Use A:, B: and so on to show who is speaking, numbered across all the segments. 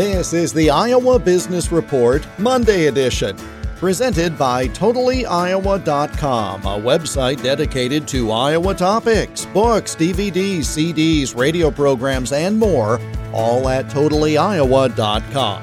A: This is the Iowa Business Report Monday edition, presented by TotallyIowa.com, a website dedicated to Iowa topics, books, DVDs, CDs, radio programs, and more, all at TotallyIowa.com.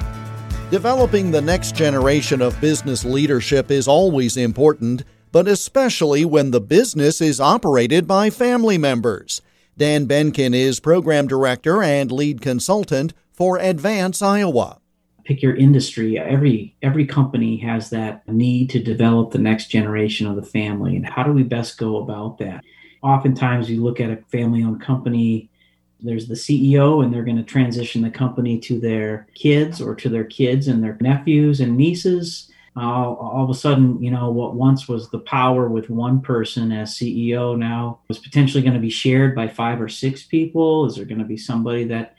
A: Developing the next generation of business leadership is always important, but especially when the business is operated by family members. Dan Beenken is program director and lead consultant for Advance Iowa.
B: Pick your industry. Every every company has that need to develop the next generation of the family. And how do we best go about that? Oftentimes you look at a family-owned company, there's the CEO and they're going to transition the company to their kids or to their kids and their nephews and nieces. Uh, all of a sudden, you know, what once was the power with one person as CEO now is potentially going to be shared by five or six people. Is there going to be somebody that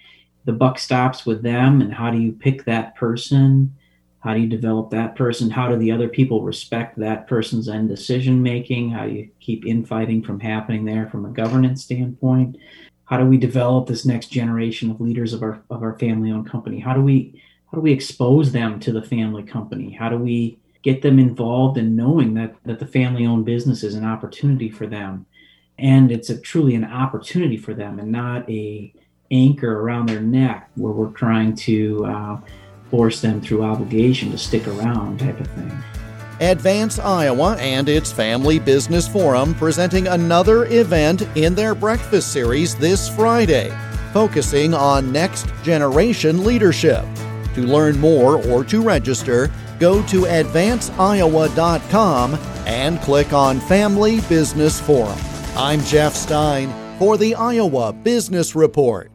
B: the buck stops with them? And how do you pick that person? How do you develop that person? How do the other people respect that person's end decision making how do you keep infighting from happening there from a governance standpoint? How do we develop this next generation of leaders of our of our family owned company? How do we how do we expose them to the family company how do we get them involved in knowing that that the family owned business is an opportunity for them and it's a truly an opportunity for them and not a anchor around their neck where we're trying to uh, force them through obligation to stick around type of thing.
A: Advance Iowa and its Family Business Forum presenting another event in their breakfast series this Friday, focusing on next generation leadership. To learn more or to register, go to advanceiowa.com and click on Family Business Forum. I'm Jeff Stein for the Iowa Business Report.